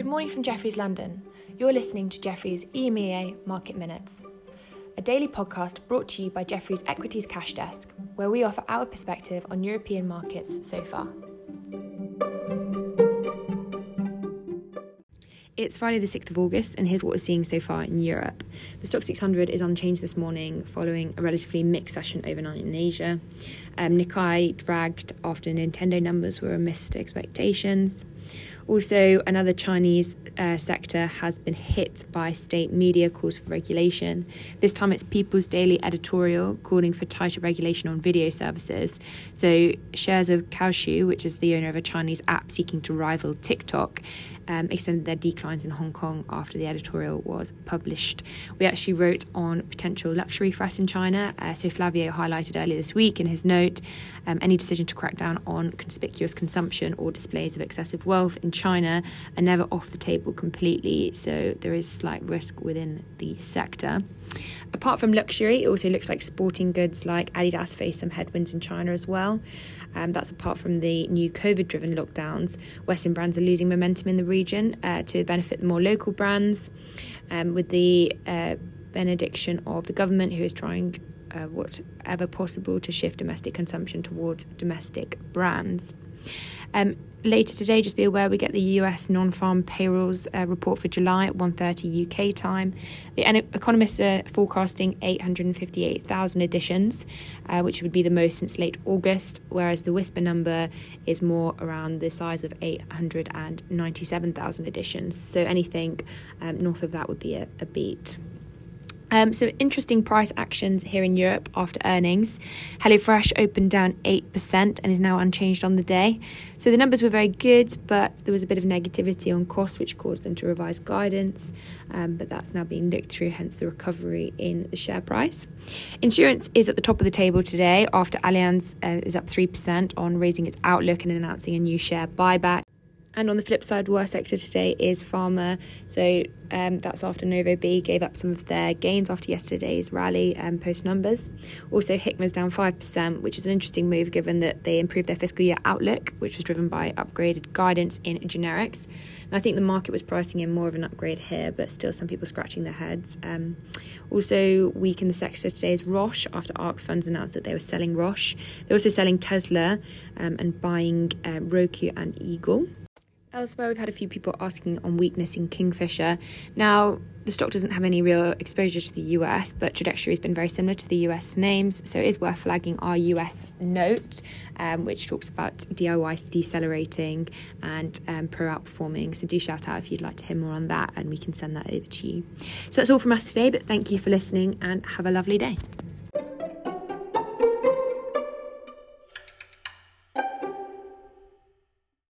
Good morning from Jefferies London. You're listening to Jefferies EMEA Market Minutes, a daily podcast brought to you by Jefferies Equities Cash Desk, where we offer our perspective on European markets so far. It's Friday, the 6th of August, and here's what we're seeing so far in Europe. The Stoxx 600 is unchanged this morning following a relatively mixed session overnight in Asia. Um, Nikkei dragged after Nintendo numbers were missed expectations. Also, another Chinese uh, sector has been hit by state media calls for regulation. This time it's People's Daily editorial calling for tighter regulation on video services. So, shares of Kuaishou, which is the owner of a Chinese app seeking to rival TikTok, um, extended their declines in Hong Kong after the editorial was published. We actually wrote on potential luxury threat in China. Uh, so, Flavio highlighted earlier this week in his note um, any decision to crack down on conspicuous consumption or displays of excessive wealth in China are never off the table completely, so there is slight risk within the sector. Apart from luxury, it also looks like sporting goods like Adidas face some headwinds in China as well. Um, that's apart from the new COVID driven lockdowns. Western brands are losing momentum in the region uh, to benefit the more local brands, um, with the uh, benediction of the government, who is trying uh, whatever possible to shift domestic consumption towards domestic brands. Um, later today, just be aware we get the US non-farm payrolls uh, report for July at 1.30 UK time. The economists are forecasting 858,000 additions, uh, which would be the most since late August, whereas the whisper number is more around the size of 897,000 additions. So anything um, north of that would be a, a beat. Um, some interesting price actions here in Europe after earnings. HelloFresh opened down 8% and is now unchanged on the day. So the numbers were very good, but there was a bit of negativity on costs, which caused them to revise guidance. Um, but that's now being looked through, hence the recovery in the share price. Insurance is at the top of the table today after Allianz uh, is up 3% on raising its outlook and announcing a new share buyback. And on the flip side, worst sector today is pharma. So um, that's after Novo B gave up some of their gains after yesterday's rally and um, post numbers. Also, Hikma's down 5%, which is an interesting move given that they improved their fiscal year outlook, which was driven by upgraded guidance in generics. And I think the market was pricing in more of an upgrade here, but still some people scratching their heads. Um, also, weak in the sector today is Roche after ARK Funds announced that they were selling Roche. They're also selling Tesla um, and buying uh, Roku and Eagle. Elsewhere, we've had a few people asking on weakness in Kingfisher. Now, the stock doesn't have any real exposure to the US, but trajectory has been very similar to the US names, so it is worth flagging our US note, um, which talks about DIY decelerating and um, pro outperforming. So do shout out if you'd like to hear more on that, and we can send that over to you. So that's all from us today, but thank you for listening and have a lovely day.